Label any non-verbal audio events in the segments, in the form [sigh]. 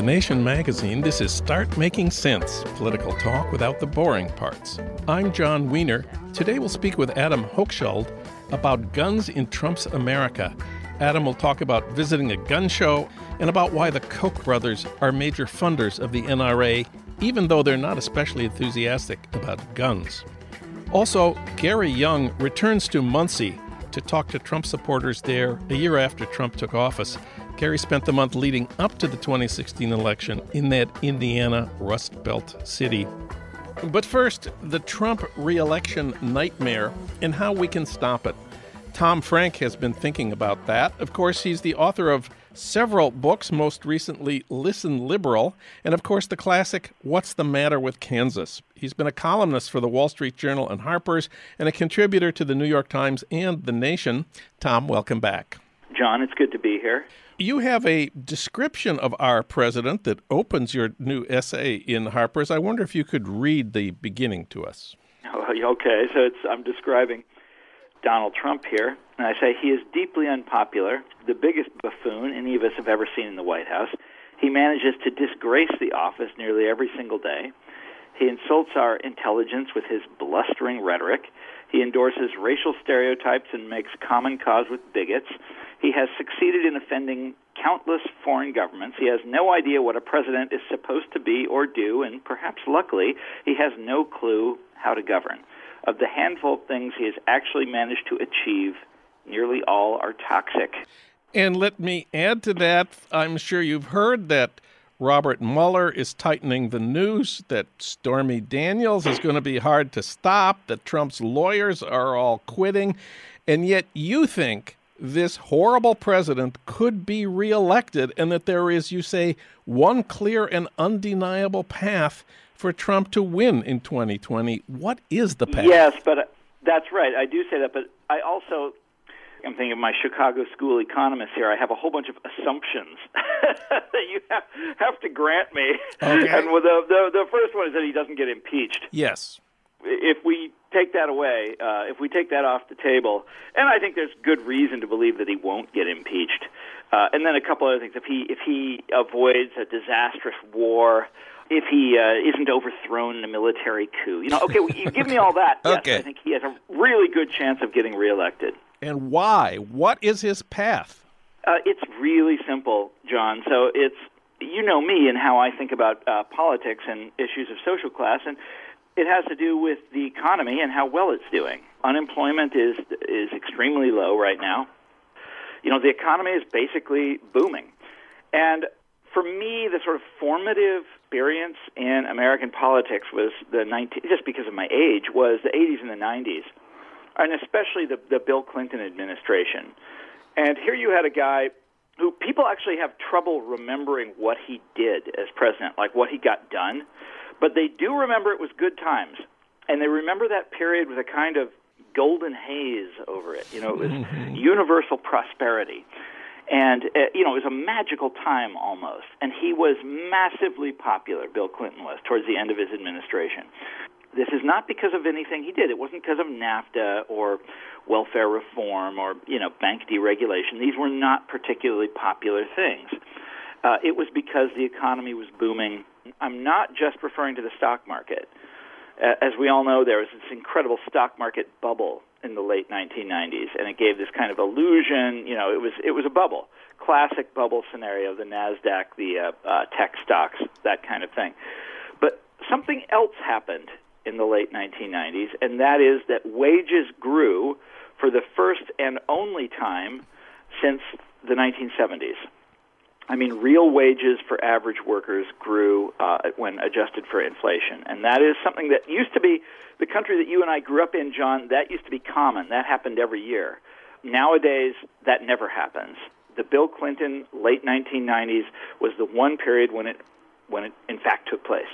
The Nation magazine, this is Start Making Sense political talk without the boring parts. I'm Jon Wiener. Today we'll speak with Adam Hochschild about guns in Trump's America. Adam will talk about visiting a gun show and about why the Koch brothers are major funders of the NRA, even though they're not especially enthusiastic about guns. Also, Gary Younge returns to Muncie to talk to Trump supporters there a year after Trump took office. Gary spent the month leading up to the 2016 election in that Indiana Rust Belt city. But first, the Trump reelection nightmare and how we can stop it. Tom Frank has been thinking about that. Of course, he's the author of several books, most recently Listen Liberal, and of course the classic What's the Matter with Kansas. He's been a columnist for the Wall Street Journal and Harper's and a contributor to the New York Times and The Nation. Tom, welcome back. John, it's good to be here. You have a description of our president that opens your new essay in Harper's. I wonder if you could read the beginning to us. [laughs] Okay, so I'm describing Donald Trump here, and I say he is deeply unpopular, the biggest buffoon any of us have ever seen in the White House. He manages to disgrace the office nearly every single day. He insults our intelligence with his blustering rhetoric. He endorses racial stereotypes and makes common cause with bigots. He has succeeded in offending countless foreign governments. He has no idea what a president is supposed to be or do, and perhaps luckily, he has no clue how to govern. Of the handful of things he has actually managed to achieve, nearly all are toxic. And let me add to that I'm sure you've heard that Robert Mueller is tightening the noose, that Stormy Daniels is going to be hard to stop, that Trump's lawyers are all quitting, and yet you think this horrible president could be reelected and that there is, you say, one clear and undeniable path for Trump to win in 2020. What is the path? Yes, but uh, that's right. I do say that, but I also I'm thinking of my Chicago school economist here. I have a whole bunch of assumptions [laughs] that you have, have to grant me. Okay. And the, the the first one is that he doesn't get impeached. Yes. If we take that away, uh, if we take that off the table, and I think there's good reason to believe that he won't get impeached. Uh, and then a couple other things. If he if he avoids a disastrous war, if he uh, isn't overthrown in a military coup, you know, okay, well, you give me all that. okay. [laughs] Yes, I think he has a really good chance of getting reelected. And why? What is his path? Uh, it's really simple, John. So it's you know me and how I think about uh, politics and issues of social class, and it has to do with the economy and how well it's doing. Unemployment is is extremely low right now. You know, the economy is basically booming, and for me, the sort of formative experience in American politics was the 19, just because of my age was the 80s and the 90s and especially the, the Bill Clinton administration. And here you had a guy who people actually have trouble remembering what he did as president, like what he got done, but they do remember it was good times. And they remember that period with a kind of golden haze over it. You know, it was [laughs] universal prosperity. And, uh, you know, it was a magical time almost. And he was massively popular, Bill Clinton was, towards the end of his administration. This is not because of anything he did. It wasn't because of NAFTA or welfare reform or, you know, bank deregulation. These were not particularly popular things. Uh, it was because the economy was booming. I'm not just referring to the stock market. As we all know, there was this incredible stock market bubble in the late 1990s, and it gave this kind of illusion. You know, it was it was a bubble, classic bubble scenario: the Nasdaq, the uh, uh, tech stocks, that kind of thing. But something else happened in the late 1990s, and that is that wages grew for the first and only time since the 1970s. I mean, real wages for average workers grew uh, when adjusted for inflation. And that is something that used to be the country that you and I grew up in, John, that used to be common. That happened every year. Nowadays, that never happens. The Bill Clinton late 1990s was the one period when it, when it in fact took place.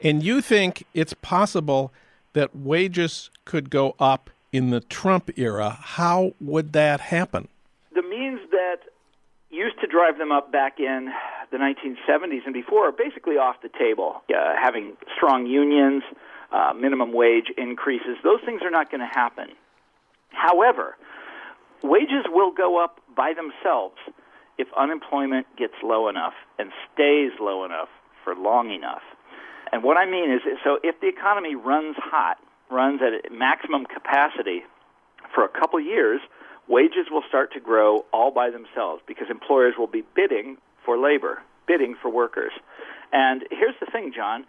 And you think it's possible that wages could go up in the Trump era. How would that happen? The means that used to drive them up back in the 1970s and before are basically off the table. Uh, having strong unions, uh, minimum wage increases, those things are not going to happen. However, wages will go up by themselves if unemployment gets low enough and stays low enough for long enough. And what I mean is, so if the economy runs hot, runs at maximum capacity for a couple years, wages will start to grow all by themselves because employers will be bidding for labor, bidding for workers. And here's the thing, John.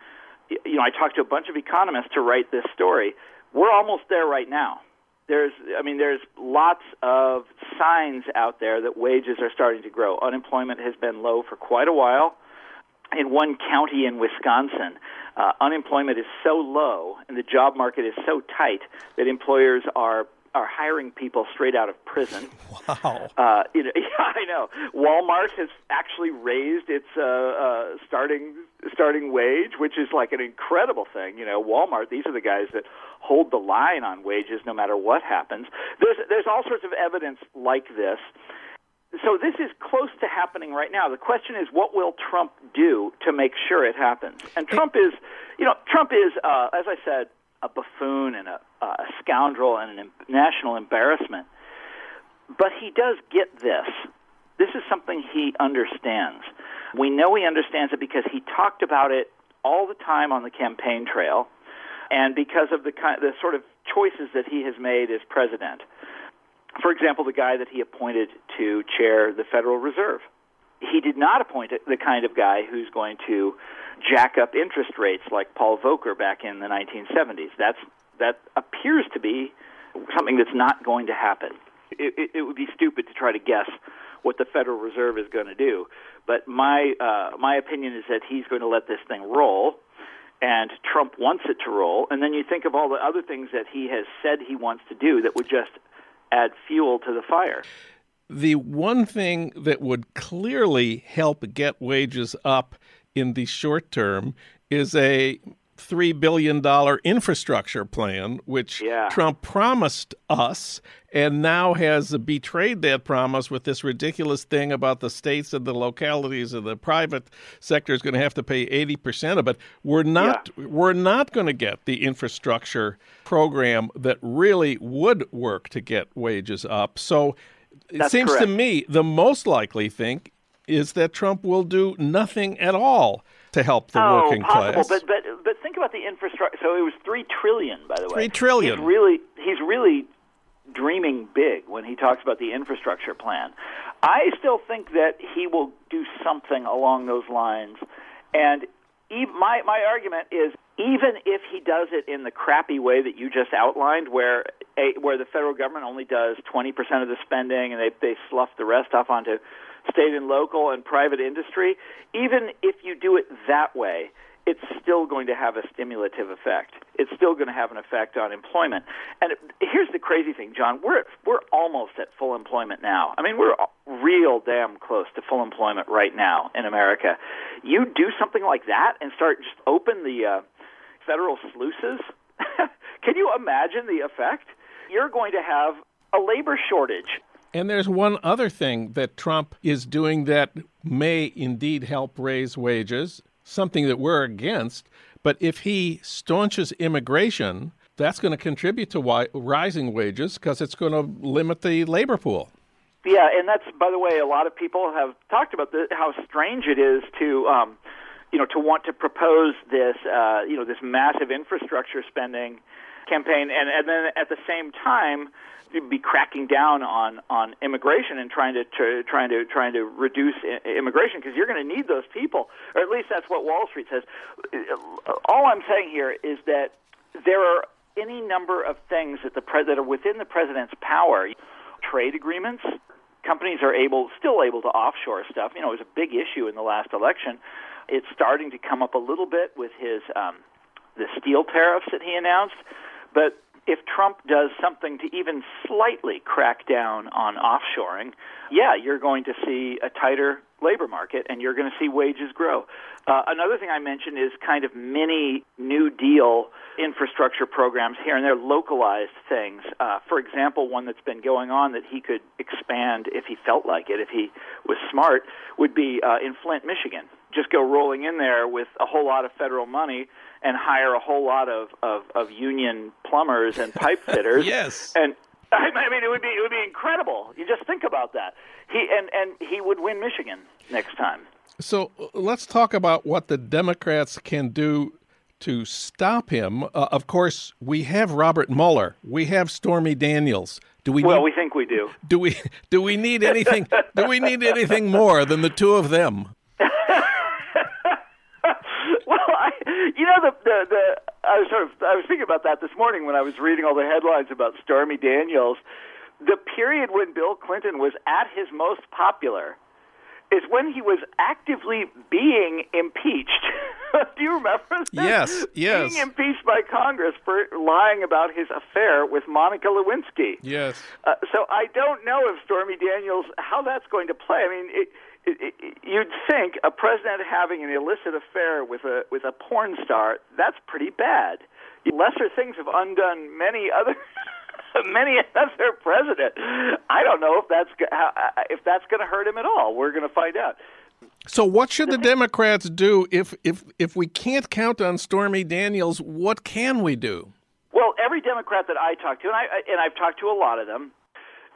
You know, I talked to a bunch of economists to write this story. We're almost there right now. There's, I mean, there's lots of signs out there that wages are starting to grow. Unemployment has been low for quite a while. In one county in Wisconsin, uh, unemployment is so low and the job market is so tight that employers are are hiring people straight out of prison. [laughs] Wow. Uh, you know, [laughs] yeah, I know. Walmart has actually raised its uh, uh, starting starting wage, which is like an incredible thing. You know, Walmart. These are the guys that hold the line on wages, no matter what happens. There's there's all sorts of evidence like this. So this is close to happening right now. The question is, what will Trump do to make sure it happens? And Trump is, you know, Trump is, uh, as I said, a buffoon and a, a scoundrel and a national embarrassment. But he does get this. This is something he understands. We know he understands it because he talked about it all the time on the campaign trail, and because of the kind, the sort of choices that he has made as president. For example, the guy that he appointed to chair the Federal Reserve. He did not appoint the kind of guy who's going to jack up interest rates like Paul Volcker back in the 1970s. That's that appears to be something that's not going to happen. It, it, it would be stupid to try to guess what the Federal Reserve is going to do. But my uh, my opinion is that he's going to let this thing roll, and Trump wants it to roll. And then you think of all the other things that he has said he wants to do that would just add fuel to the fire. The one thing that would clearly help get wages up in the short term is a $3 billion infrastructure plan, which yeah. Trump promised us and now has betrayed that promise with this ridiculous thing about the states and the localities and the private sector is going to have to pay 80% of it. We're not, yeah. we're not going to get the infrastructure program that really would work to get wages up. So it That's seems correct. to me the most likely thing is that Trump will do nothing at all to help the oh, working possible. class. But but but think about the infrastructure. So it was three trillion, by the way. Three trillion. He's really he's really dreaming big when he talks about the infrastructure plan. I still think that he will do something along those lines, and e- my my argument is even if he does it in the crappy way that you just outlined, where a, where the federal government only does twenty percent of the spending and they they slough the rest off onto state and local and private industry, even if you do it that way, it's still going to have a stimulative effect. It's still going to have an effect on employment. And here's the crazy thing, John. We're we're almost at full employment now. I mean, we're real damn close to full employment right now in America. You do something like that and start just open the uh, federal sluices. [laughs] Can you imagine the effect? you're going to have a labor shortage. And there's one other thing that Trump is doing that may indeed help raise wages, something that we're against. But if he staunches immigration, that's going to contribute to wi- rising wages because it's going to limit the labor pool. Yeah, and that's by the way, a lot of people have talked about the, how strange it is to, um, you know, to want to propose this, uh, you know, this massive infrastructure spending campaign, and and then at the same time be cracking down on on immigration and trying to, to trying to trying to reduce immigration because you're going to need those people, or at least that's what Wall Street says. All I'm saying here is that there are any number of things that the pre- that are within the president's power. Trade agreements, companies are able still able to offshore stuff. You know, it was a big issue in the last election. It's starting to come up a little bit with his um, the steel tariffs that he announced, but if Trump does something to even slightly crack down on offshoring, yeah, you're going to see a tighter labor market and you're going to see wages grow. Uh, another thing I mentioned is kind of mini New Deal infrastructure programs here and there, localized things. Uh, for example, one that's been going on that he could expand if he felt like it, if he was smart, would be uh, in Flint, Michigan. Just go rolling in there with a whole lot of federal money and hire a whole lot of, of, of union plumbers and pipe [laughs] fitters. yes. And I mean, it would be it would be incredible. You just think about that. He and and he would win Michigan next time. So let's talk about what the Democrats can do to stop him. Uh, of course, we have Robert Mueller. We have Stormy Daniels. Do we? Well, need, we think we do. Do we? [laughs] Do we need anything? do we need anything more than the two of them? you know the, the the I was sort of I was thinking about that this morning when I was reading all the headlines about Stormy Daniels. The period when Bill Clinton was at his most popular is when he was actively being impeached. [laughs] Do you remember that? Yes, yes. Being impeached by Congress for lying about his affair with Monica Lewinsky. Yes. Uh, so I don't know if Stormy Daniels how that's going to play. I mean, it, you'd think a president having an illicit affair with a with a porn star that's pretty bad. Lesser things have undone many other [laughs] many other president. I don't know if that's uh, if that's going to hurt him at all. We're going to find out. So, what should the Democrats do if if if we can't count on Stormy Daniels? What can we do? Well, every Democrat that I talk to, and I and I've talked to a lot of them,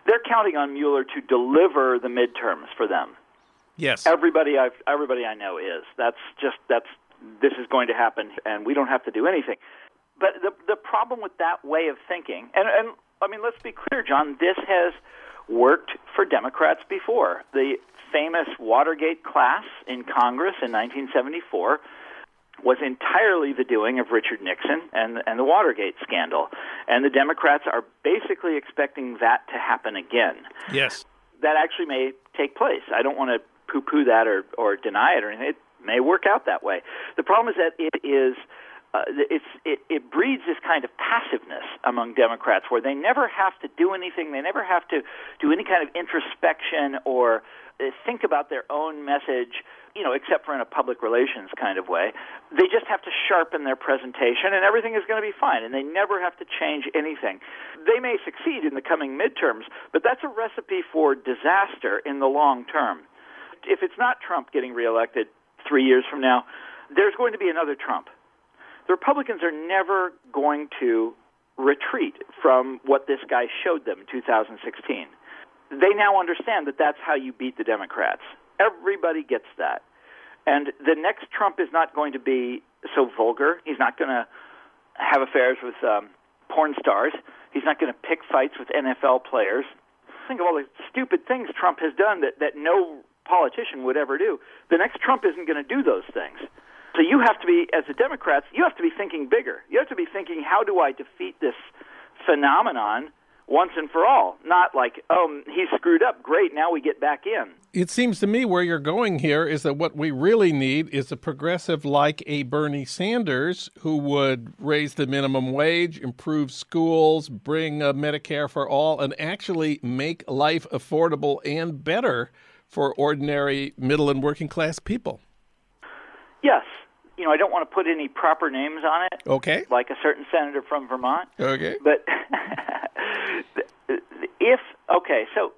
they're counting on Mueller to deliver the midterms for them. Yes. Everybody I everybody I know is. That's just that's this is going to happen and we don't have to do anything. But the the problem with that way of thinking and and I mean let's be clear John, this has worked for Democrats before. The famous Watergate class in Congress in 1974 was entirely the doing of Richard Nixon and and the Watergate scandal. And the Democrats are basically expecting that to happen again. Yes. That actually may take place. I don't want to poo-poo that or or deny it or anything. It may work out that way. The problem is that it is. Uh, it's it, it breeds this kind of passiveness among Democrats, where they never have to do anything, they never have to do any kind of introspection or uh, think about their own message, you know, except for in a public relations kind of way. They just have to sharpen their presentation, and everything is going to be fine. And they never have to change anything. They may succeed in the coming midterms, but that's a recipe for disaster in the long term if it's not Trump getting reelected three years from now, there's going to be another Trump. The Republicans are never going to retreat from what this guy showed them in 2016. They now understand that that's how you beat the Democrats. Everybody gets that. And the next Trump is not going to be so vulgar. He's not going to have affairs with um, porn stars. He's not going to pick fights with NFL players. Think of all the stupid things Trump has done that, that no politician would ever do. The next Trump isn't going to do those things. So you have to be, as the Democrats, you have to be thinking bigger. You have to be thinking, how do I defeat this phenomenon once and for all? Not like, oh, he's screwed up. Great, now we get back in. It seems to me where you're going here is that what we really need is a progressive like a Bernie Sanders who would raise the minimum wage, improve schools, bring uh, Medicare for all, and actually make life affordable and better for ordinary middle and working class people. Yes. you know, I don't want to put any proper names on it. Okay. Like a certain senator from Vermont. Okay. But [laughs] if okay, so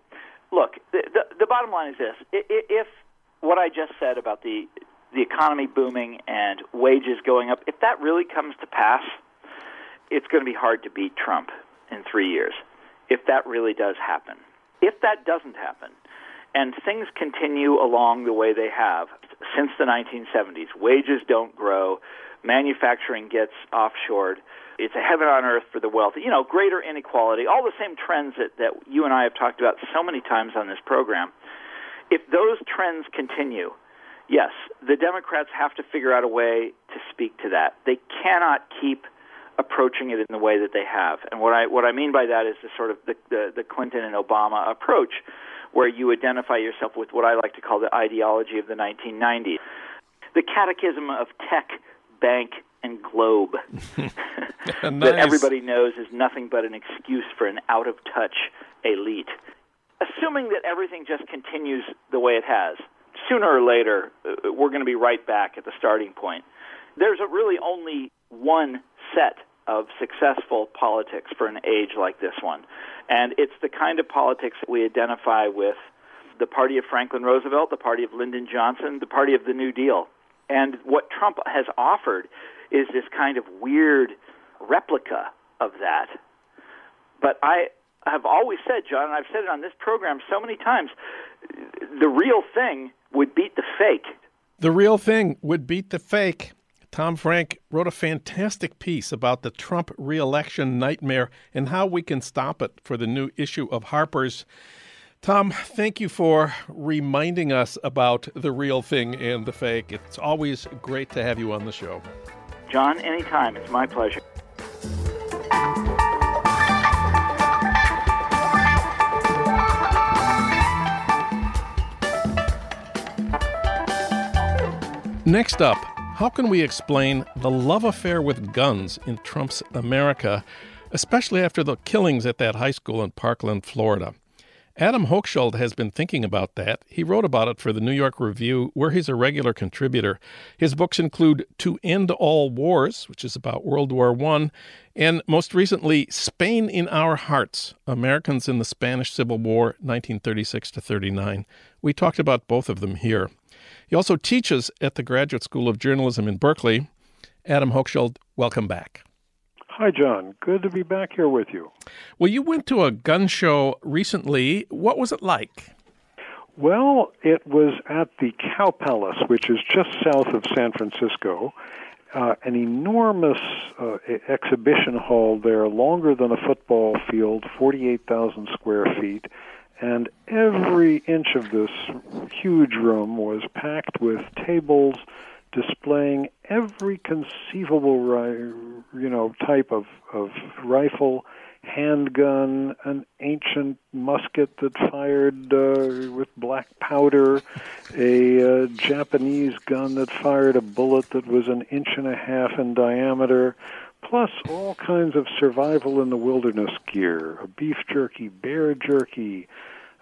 look, the, the, the bottom line is this: if what I just said about the the economy booming and wages going up, if that really comes to pass, it's going to be hard to beat Trump in three years. If that really does happen, if that doesn't happen, and things continue along the way they have since the 1970s, wages don't grow, manufacturing gets offshored. It's a heaven on earth for the wealthy. You know, greater inequality, all the same trends that, that you and I have talked about so many times on this program. If those trends continue, yes, the Democrats have to figure out a way to speak to that. They cannot keep approaching it in the way that they have. And what I what I mean by that is the sort of the, the, the Clinton and Obama approach, where you identify yourself with what I like to call the ideology of the 1990s, the catechism of tech, bank, and globe [laughs] [laughs] nice. that everybody knows is nothing but an excuse for an out of touch elite. Assuming that everything just continues the way it has, sooner or later uh, we're going to be right back at the starting point. There's a really only one set of successful politics for an age like this one. And it's the kind of politics that we identify with the party of Franklin Roosevelt, the party of Lyndon Johnson, the party of the New Deal. And what Trump has offered is this kind of weird replica of that. But I have always said, John, and I've said it on this program so many times, the real thing would beat the fake. The real thing would beat the fake. Tom Frank wrote a fantastic piece about the Trump reelection nightmare and how we can stop it for the new issue of Harper's. Tom, thank you for reminding us about the real thing and the fake. It's always great to have you on the show. John, anytime. It's my pleasure. Next up, how can we explain the love affair with guns in Trump's America, especially after the killings at that high school in Parkland, Florida? Adam Hochschild has been thinking about that. He wrote about it for the New York Review, where he's a regular contributor. His books include To End All Wars, which is about World War I, and most recently, Spain in Our Hearts Americans in the Spanish Civil War, 1936 to 39. We talked about both of them here. He also teaches at the Graduate School of Journalism in Berkeley. Adam Hochschild, welcome back. Hi, John. Good to be back here with you. Well, you went to a gun show recently. What was it like? Well, it was at the Cow Palace, which is just south of San Francisco. Uh, an enormous uh, exhibition hall there, longer than a football field, 48,000 square feet and every inch of this huge room was packed with tables displaying every conceivable you know type of of rifle handgun an ancient musket that fired uh, with black powder a uh, japanese gun that fired a bullet that was an inch and a half in diameter plus all kinds of survival in the wilderness gear a beef jerky bear jerky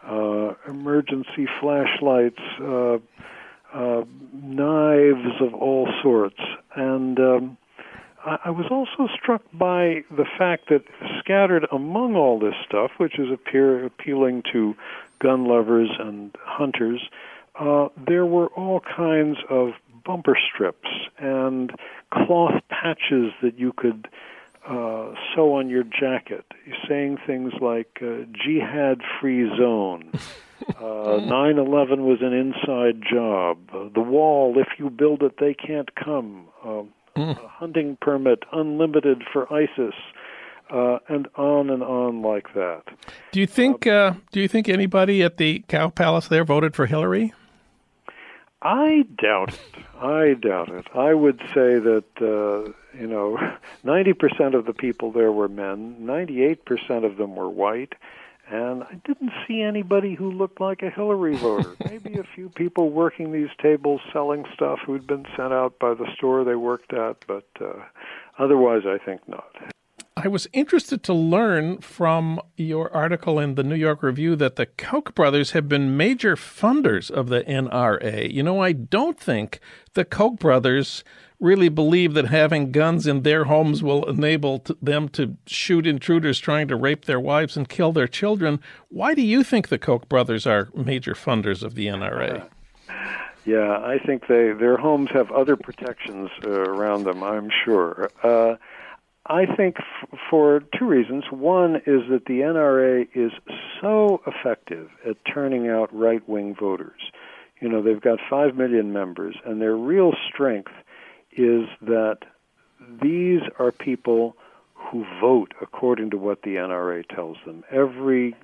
uh, emergency flashlights, uh, uh, knives of all sorts. And um, I, I was also struck by the fact that scattered among all this stuff, which is appear, appealing to gun lovers and hunters, uh, there were all kinds of bumper strips and cloth patches that you could uh, sew on your jacket, saying things like uh, "jihad free zone." [laughs] Uh, 9/11 was an inside job. Uh, the wall, if you build it, they can't come. Uh, mm. a hunting permit, unlimited for ISIS, uh, and on and on like that. Do you think? Uh, do you think anybody at the Cow Palace there voted for Hillary? I doubt it. I doubt it. I would say that uh, you know, [laughs] ninety percent of the people there were men. Ninety-eight percent of them were white, and I didn't see anybody who looked like a Hillary voter. [laughs] Maybe a few people working these tables selling stuff who'd been sent out by the store they worked at, but uh, otherwise, I think not. I was interested to learn from your article in the New York Review that the Koch brothers have been major funders of the NRA. You know, I don't think the Koch brothers really believe that having guns in their homes will enable them to shoot intruders trying to rape their wives and kill their children. Why do you think the Koch brothers are major funders of the NRA? Yeah, I think they their homes have other protections uh, around them. I'm sure. Uh, I think f- for two reasons. One is that the NRA is so effective at turning out right wing voters. You know, they've got 5 million members, and their real strength is that these are people who vote according to what the NRA tells them. Every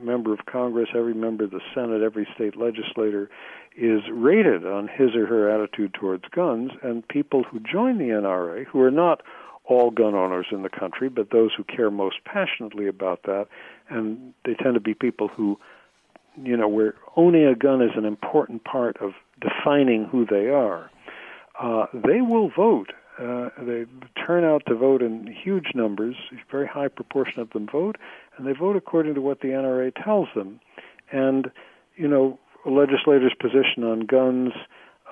member of Congress, every member of the Senate, every state legislator is rated on his or her attitude towards guns, and people who join the NRA, who are not all gun owners in the country, but those who care most passionately about that, and they tend to be people who, you know, where owning a gun is an important part of defining who they are. Uh, they will vote. Uh, they turn out to vote in huge numbers. A very high proportion of them vote, and they vote according to what the NRA tells them. And you know, legislator's position on guns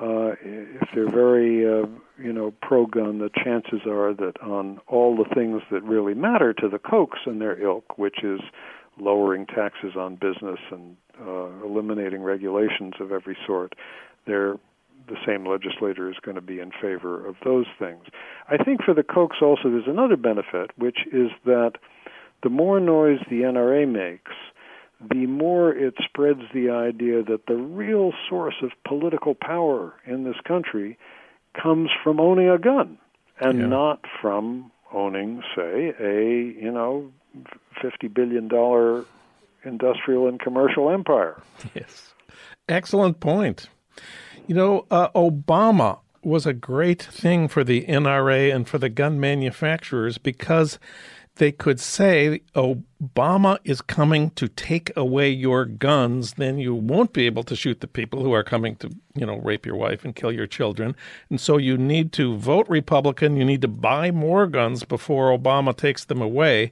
uh, if they're very, uh, you know, pro-gun, the chances are that on all the things that really matter to the Kochs and their ilk, which is lowering taxes on business and uh, eliminating regulations of every sort, they're the same legislator is going to be in favor of those things. I think for the Kochs also there's another benefit, which is that the more noise the NRA makes, the more it spreads the idea that the real source of political power in this country comes from owning a gun and yeah. not from owning, say, a, you know, $50 billion industrial and commercial empire. Yes. Excellent point. You know, uh, Obama was a great thing for the NRA and for the gun manufacturers because they could say Obama is coming to take away your guns, then you won't be able to shoot the people who are coming to, you know, rape your wife and kill your children. And so you need to vote Republican. You need to buy more guns before Obama takes them away.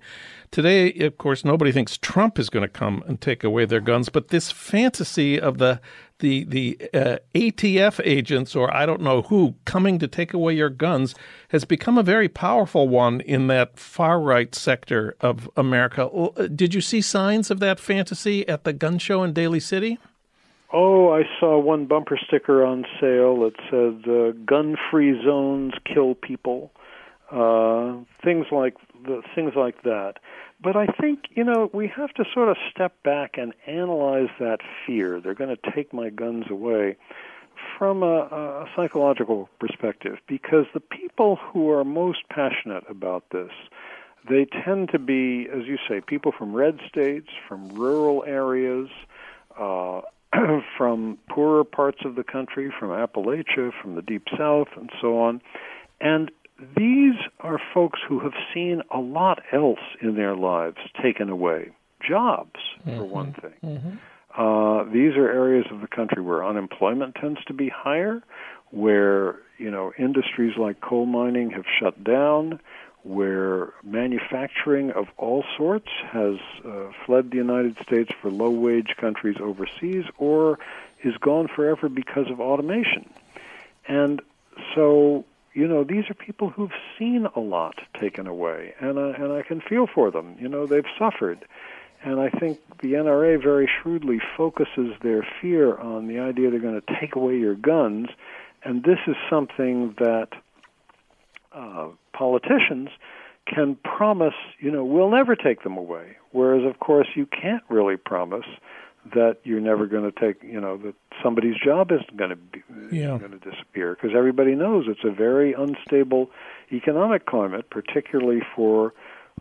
Today, of course, nobody thinks Trump is going to come and take away their guns, but this fantasy of the the the uh, ATF agents or I don't know who coming to take away your guns has become a very powerful one in that far right sector of America. Uh, did you see signs of that fantasy at the gun show in Daly City? Oh, I saw one bumper sticker on sale that said uh, "gun-free zones kill people." Uh, things like the things like that. But I think, you know, we have to sort of step back and analyze that fear. They're going to take my guns away from a, a psychological perspective because the people who are most passionate about this, they tend to be, as you say, people from red states, from rural areas, uh, [clears throat] from poorer parts of the country, from Appalachia, from the deep south, and so on. And these are folks who have seen a lot else in their lives taken away. Jobs, mm-hmm. for one thing. Mm-hmm. Uh, these are areas of the country where unemployment tends to be higher, where you know industries like coal mining have shut down, where manufacturing of all sorts has uh, fled the United States for low-wage countries overseas, or is gone forever because of automation. And so you know, these are people who've seen a lot taken away, and uh, and I can feel for them. You know, they've suffered, and I think the NRA very shrewdly focuses their fear on the idea they're going to take away your guns, and this is something that uh, politicians can promise. You know, we'll never take them away. Whereas, of course, you can't really promise that you're never going to take, you know, that somebody's job isn't going to be yeah. going to disappear because everybody knows it's a very unstable economic climate, particularly for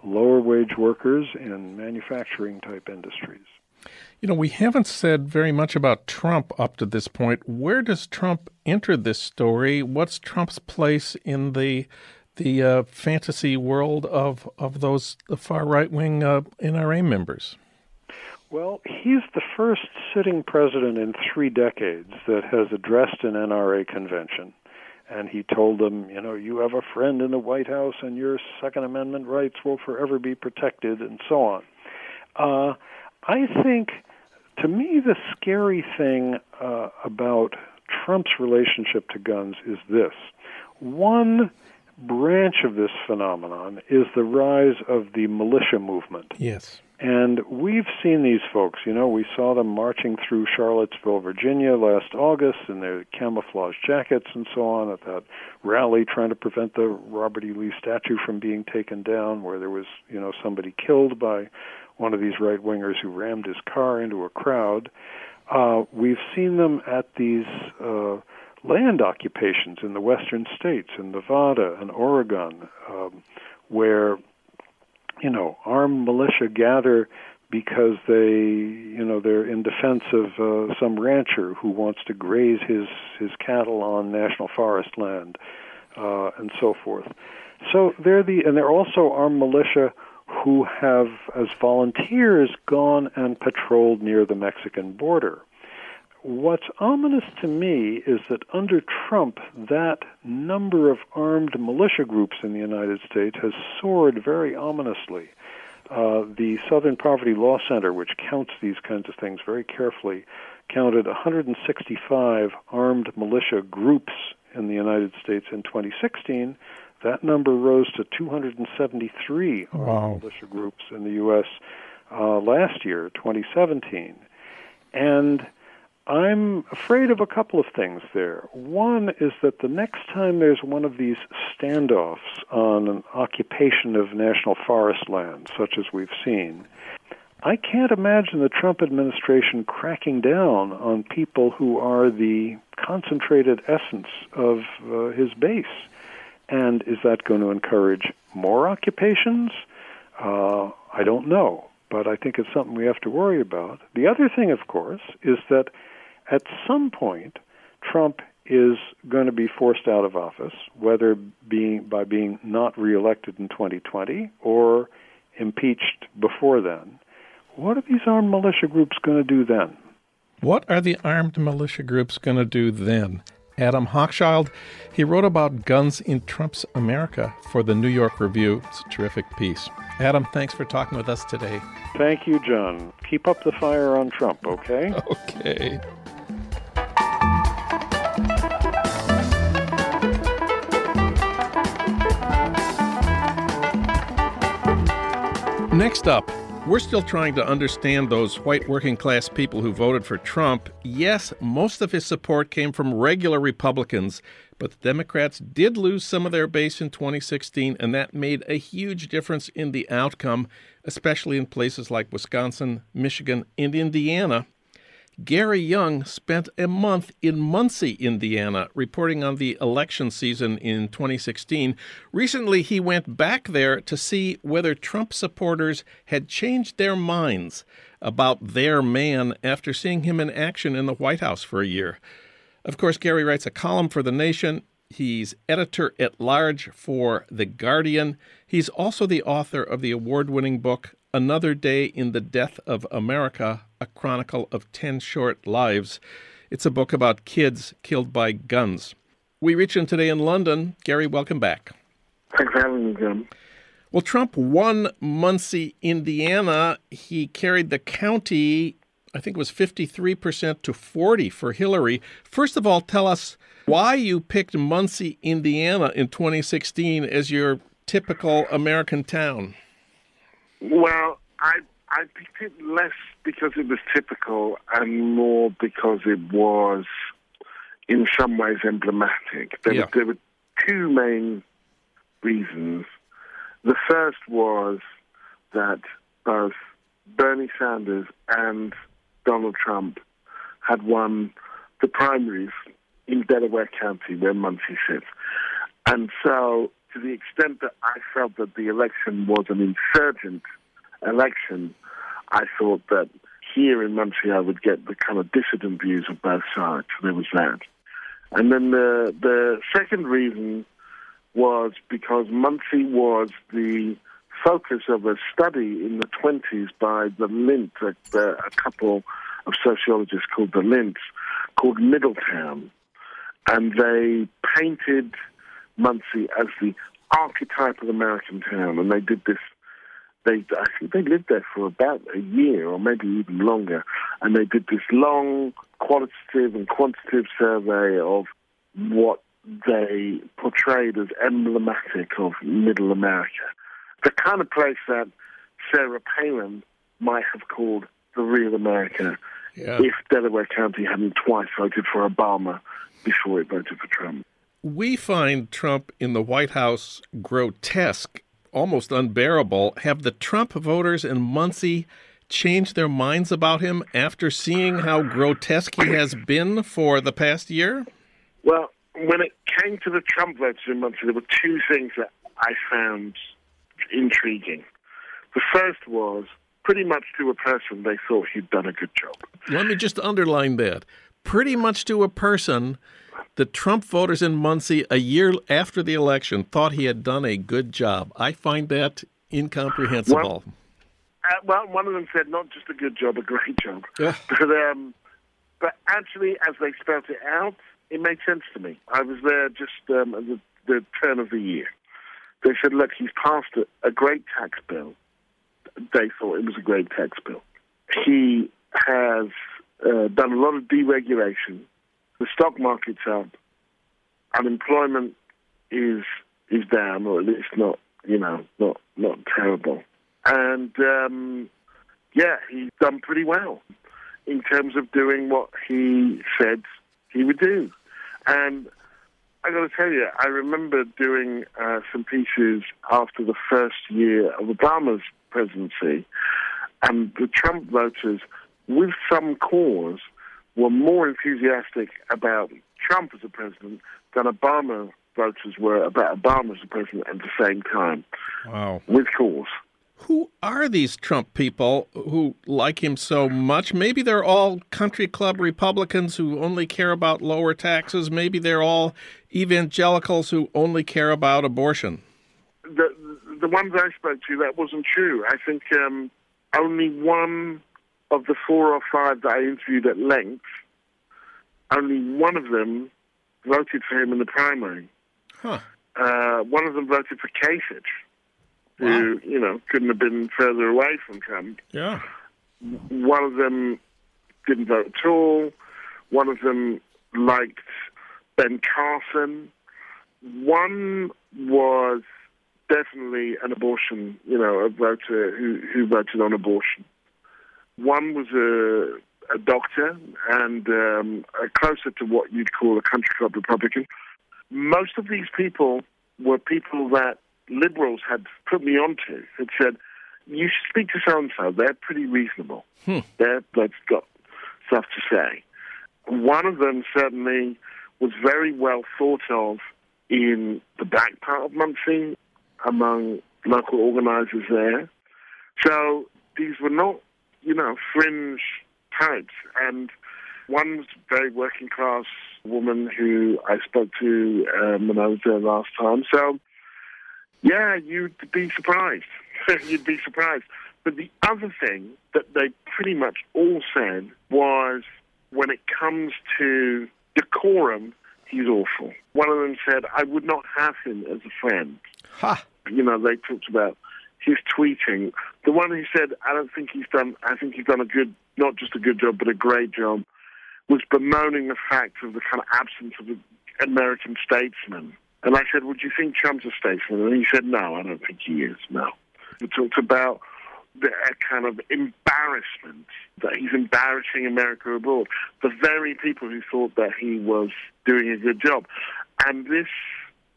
lower wage workers in manufacturing type industries. You know, we haven't said very much about Trump up to this point. Where does Trump enter this story? What's Trump's place in the the uh, fantasy world of of those far right wing uh, NRA members? Well, he's the first sitting president in three decades that has addressed an NRA convention. And he told them, you know, you have a friend in the White House and your Second Amendment rights will forever be protected, and so on. Uh, I think, to me, the scary thing uh, about Trump's relationship to guns is this. One branch of this phenomenon is the rise of the militia movement. Yes. And we've seen these folks. You know, we saw them marching through Charlottesville, Virginia last August in their camouflage jackets and so on at that rally trying to prevent the Robert E. Lee statue from being taken down, where there was, you know, somebody killed by one of these right wingers who rammed his car into a crowd. Uh, we've seen them at these uh, land occupations in the western states, in Nevada and Oregon, um, where you know armed militia gather because they you know they're in defense of uh, some rancher who wants to graze his his cattle on national forest land uh, and so forth. So they're the and they're also armed militia who have, as volunteers, gone and patrolled near the Mexican border. What's ominous to me is that under Trump, that number of armed militia groups in the United States has soared very ominously. Uh, the Southern Poverty Law Center, which counts these kinds of things very carefully, counted 165 armed militia groups in the United States in 2016. That number rose to 273 wow. armed militia groups in the U.S. Uh, last year, 2017. And I'm afraid of a couple of things there. One is that the next time there's one of these standoffs on an occupation of national forest land, such as we've seen, I can't imagine the Trump administration cracking down on people who are the concentrated essence of uh, his base. And is that going to encourage more occupations? Uh, I don't know, but I think it's something we have to worry about. The other thing, of course, is that at some point, Trump is going to be forced out of office, whether being by being not reelected in 2020 or impeached before then. What are these armed militia groups going to do then? What are the armed militia groups going to do then? Adam Hochschild, he wrote about guns in Trump's America for the New York Review. It's a terrific piece. Adam, thanks for talking with us today. Thank you, John. Keep up the fire on Trump, okay? [laughs] Okay. Next up, we're still trying to understand those white working class people who voted for Trump. Yes, most of his support came from regular Republicans, but the Democrats did lose some of their base in 2016, and that made a huge difference in the outcome, especially in places like Wisconsin, Michigan, and Indiana. Gary Younge spent a month in Muncie, Indiana, reporting on the election season in 2016. Recently, he went back there to see whether Trump supporters had changed their minds about their man after seeing him in action in the White House for a year. Of course, Gary writes a column for The Nation. He's editor at large for The Guardian. He's also the author of the award winning book, Another Day in the Death of America A Chronicle of 10 Short Lives. It's a book about kids killed by guns. We reach him today in London. Gary, welcome back. Thanks for having me, Jim. Well, Trump won Muncie, Indiana. He carried the county, I think it was 53% to 40 for Hillary. First of all, tell us why you picked Muncie, Indiana in 2016 as your typical American town. Well, I I picked it less because it was typical and more because it was, in some ways, emblematic. There, Yeah. were, there were two main reasons. The first was that both Bernie Sanders and Donald Trump had won the primaries in Delaware County, where Muncie sits. And so, to the extent that I felt that the election was an insurgent election, I thought that here in Muncie I would get the kind of dissident views of both sides. There was that. And then the the second reason was because Muncie was the focus of a study in the 20s by the Lynd, a, a couple of sociologists called the Lynds, called Middletown. And they painted Muncie as the archetypal American town. And they did this they I think they lived there for about a year or maybe even longer, and they did this long qualitative and quantitative survey of what they portrayed as emblematic of middle America. The kind of place that Sarah Palin might have called the real America yeah. if Delaware County hadn't twice voted for Obama before it voted for Trump. We find Trump in the White House grotesque, almost unbearable. Have the Trump voters in Muncie changed their minds about him after seeing how grotesque he has been for the past year? Well, when it came to the Trump voters in Muncie, there were two things that I found intriguing. The first was pretty much to a person they thought he'd done a good job. Let me just underline that. Pretty much to a person, the Trump voters in Muncie a year after the election thought he had done a good job. I find that incomprehensible. Well, uh, well, one of them said not just a good job, a great job. [laughs] Yeah. But, um, but actually, as they spelled it out, it made sense to me. I was there just um, at the, the turn of the year. They said, look, he's passed a, a great tax bill. They thought it was a great tax bill. He has uh, done a lot of deregulation. The stock market's up. Unemployment is is down, or at least not, you know, not not terrible. And um, yeah, he's done pretty well in terms of doing what he said he would do. And I got to tell you, I remember doing uh, some pieces after the first year of Obama's presidency, and the Trump voters, with some cause, were more enthusiastic about Trump as a president than Obama voters were about Obama as a president at the same time. Wow. With cause. Who are these Trump people who like him so much? Maybe they're all country club Republicans who only care about lower taxes. Maybe they're all evangelicals who only care about abortion. The the ones I spoke to, that wasn't true. I think um, only one of the four or five that I interviewed at length, only one of them voted for him in the primary. Huh. Uh, one of them voted for Kasich who you know couldn't have been further away from Trump. Yeah. One of them didn't vote at all. One of them liked Ben Carson. One was definitely an abortion, you know, a voter who, who voted on abortion. One was a, a doctor and um, closer to what you'd call a country club Republican. Most of these people were people that liberals had put me onto had said, you should speak to so and so. They're pretty reasonable. Hmm. They're, they've got stuff to say. One of them certainly was very well thought of in the back part of Muncie among local organizers there. So these were not, you know, fringe types. And one very working class woman who I spoke to um, when I was there last time. So yeah, you'd be surprised. [laughs] you'd be surprised. But the other thing that they pretty much all said was when it comes to decorum, he's awful. One of them said, I would not have him as a friend. Ha. You know, they talked about his tweeting. The one who said, I don't think he's done, I think he's done a good, not just a good job, but a great job, was bemoaning the fact of the kind of absence of an American statesman and I said, Would you think Trump's a statesman? And he said, No, I don't think he is, no. He talked about the kind of embarrassment that he's embarrassing America abroad. The very people who thought that he was doing a good job. And this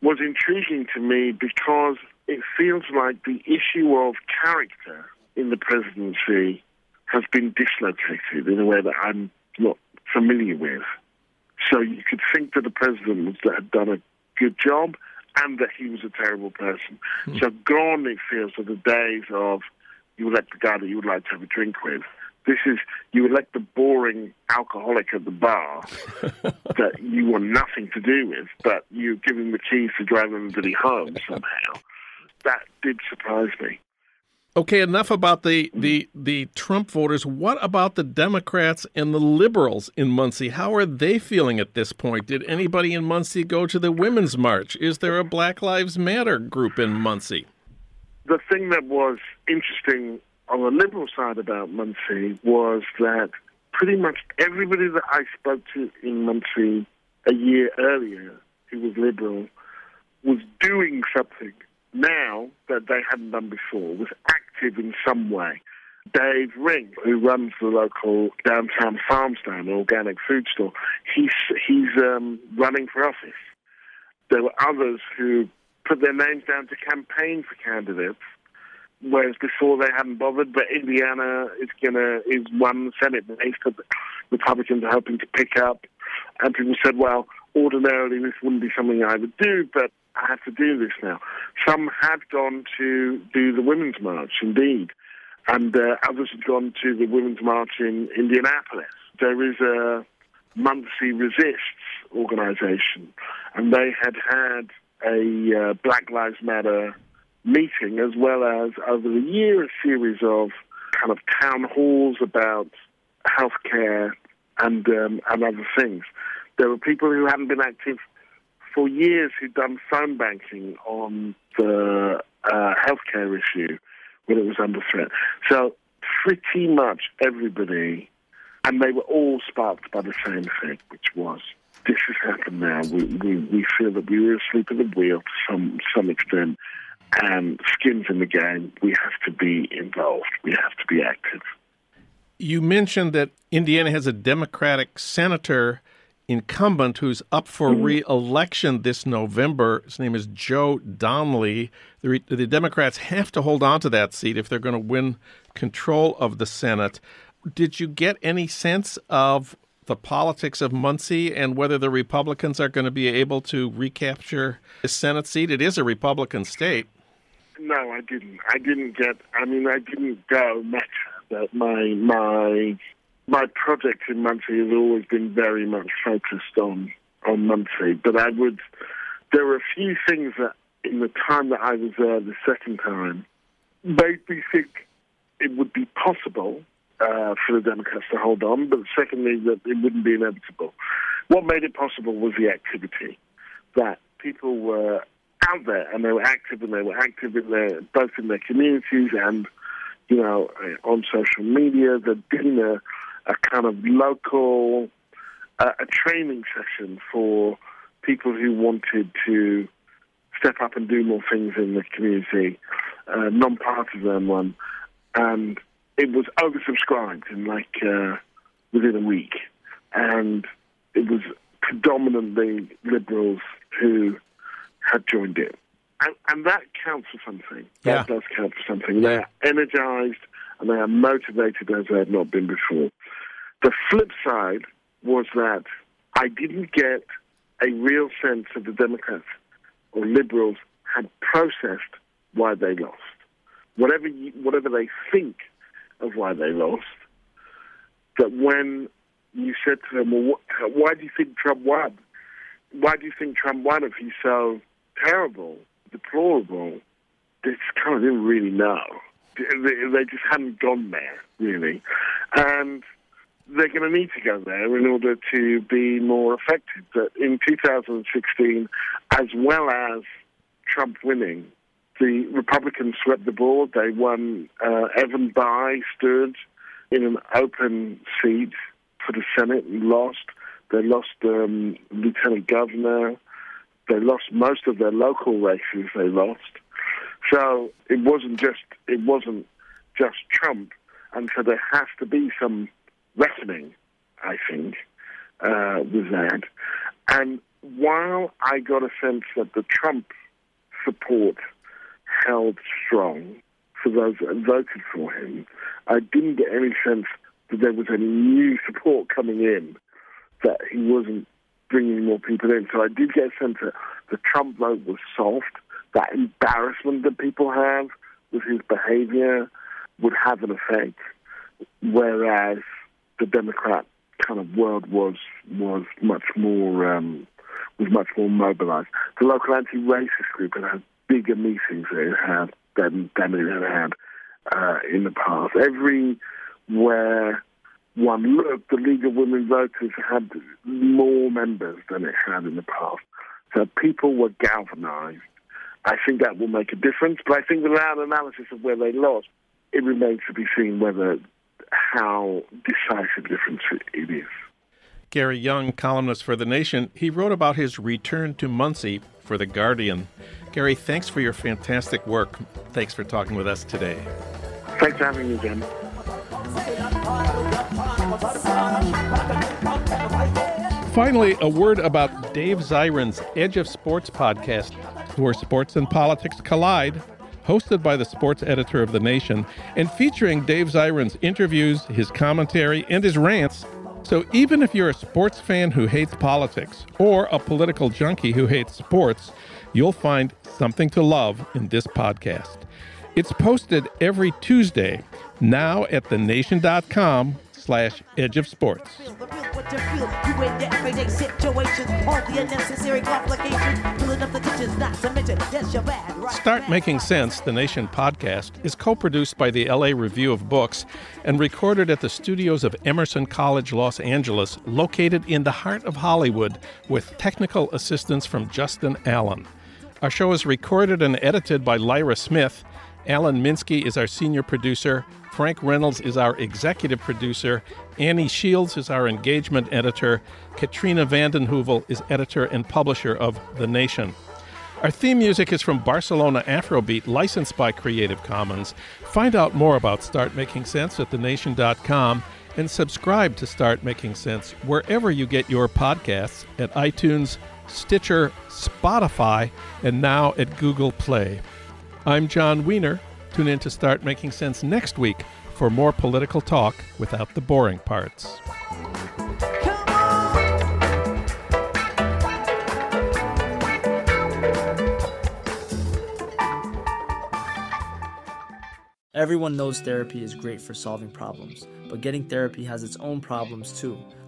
was intriguing to me because it feels like the issue of character in the presidency has been dislocated in a way that I'm not familiar with. So you could think that the president had done a good job and that he was a terrible person. Hmm. So gone, it feels, are the days of you elect the guy that you would like to have a drink with. This is you elect the boring alcoholic at the bar [laughs] that you want nothing to do with, but you give him the keys to drive everybody home somehow. That did surprise me. Okay, enough about the, the, the Trump voters. What about the Democrats and the liberals in Muncie? How are they feeling at this point? Did anybody in Muncie go to the Women's March? Is there a Black Lives Matter group in Muncie? The thing that was interesting on the liberal side about Muncie was that pretty much everybody that I spoke to in Muncie a year earlier who was liberal, was doing something now that they hadn't done before, was active in some way. Dave Ring, who runs the local downtown farm stand, organic food store, he's he's um, running for office. There were others who put their names down to campaign for candidates, whereas before they hadn't bothered. But Indiana is gonna is one Senate race that Republicans are hoping to pick up, and people said, well, ordinarily this wouldn't be something I would do, but Have to do this now. Some had gone to do the Women's March, indeed and uh, others had gone to the Women's March in Indianapolis. There is a Muncie Resists organization, and they had had a uh, Black Lives Matter meeting, as well as over the year a series of kind of town halls about healthcare and um, and other things. There were people who hadn't been active for years who'd done phone banking on the uh, healthcare issue when it was under threat. So pretty much everybody, and they were all sparked by the same thing, which was this has happened now. We, we, we feel that we were asleep at the wheel to some, some extent, and skins in the game. We have to be involved. We have to be active. You mentioned that Indiana has a Democratic senator incumbent who's up for mm-hmm. re-election this November. His name is Joe Donnelly. The, the Democrats have to hold on to that seat if they're going to win control of the Senate. Did you get any sense of the politics of Muncie and whether the Republicans are going to be able to recapture the Senate seat? It is a Republican state. No, I didn't. I didn't get. I mean, I didn't go much. That my my my project in Muncie has always been very much focused on on Muncie, but I would. There were a few things that, in the time that I was there the second time, made me think it would be possible uh, for the Democrats to hold on, but secondly, that it wouldn't be inevitable. What made it possible was the activity that people were out there and they were active and they were active in their both in their communities and you know on social media. There'd been a kind of local uh, a training session for people who wanted to step up and do more things in the community, uh, non-partisan one, and it was oversubscribed in like uh, within a week, and it was predominantly liberals who had joined it. And, and that counts for something. Yeah. That does count for something. They are energized and they are motivated as they have not been before. The flip side was that I didn't get a real sense of the Democrats or liberals had processed why they lost. Whatever you, whatever they think of why they lost, that when you said to them, well, what, why do you think Trump won? Why do you think Trump won if he's so terrible, deplorable? They just kind of didn't really know. They just hadn't gone there, really. And they're going to need to go there in order to be more effective. But in 2016, as well as Trump winning, the Republicans swept the board. They won. Uh, Evan Bayh stood in an open seat for the Senate and lost. They lost um, lieutenant governor. They lost most of their local races. They lost. So it wasn't just it wasn't just Trump, and so there has to be some reckoning, I think, uh, with that. And while I got a sense that the Trump support held strong for those that voted for him, I didn't get any sense that there was any new support coming in, that he wasn't bringing more people in. So I did get a sense that the Trump vote was soft, that embarrassment that people have with his behavior would have an effect, whereas the Democrat kind of world was was much more um, was much more mobilized. The local anti-racist group had had bigger meetings they had than than it had had uh, in the past. Everywhere one looked, the League of Women Voters had more members than it had in the past. So people were galvanized. I think that will make a difference, but I think without analysis of where they lost, it remains to be seen whether how decisive difference it is. Gary Younge, columnist for The Nation, he wrote about his return to Muncie for The Guardian. Gary, thanks for your fantastic work. Thanks for talking with us today. Thanks for having me, Jim. Finally, a word about Dave Zirin's Edge of Sports podcast, where sports and politics collide, hosted by the sports editor of The Nation, and featuring Dave Zirin's interviews, his commentary, and his rants. So even if you're a sports fan who hates politics or a political junkie who hates sports, you'll find something to love in this podcast. It's posted every Tuesday, now at thenation.com slash edge of sports. Start Making Sense, the Nation podcast, is co produced by the LA Review of Books and recorded at the studios of Emerson College Los Angeles, located in the heart of Hollywood, with technical assistance from Justin Allen. Our show is recorded and edited by Lyra Smith. Alan Minsky is our senior producer. Frank Reynolds is our executive producer. Annie Shields is our engagement editor. Katrina vanden Heuvel is editor and publisher of The Nation. Our theme music is from Barcelona Afrobeat, licensed by Creative Commons. Find out more about Start Making Sense at thenation.com and subscribe to Start Making Sense wherever you get your podcasts at iTunes, Stitcher, Spotify, and now at Google Play. I'm Jon Wiener. Tune in to Start Making Sense next week for more political talk without the boring parts. Everyone knows therapy is great for solving problems, but getting therapy has its own problems too,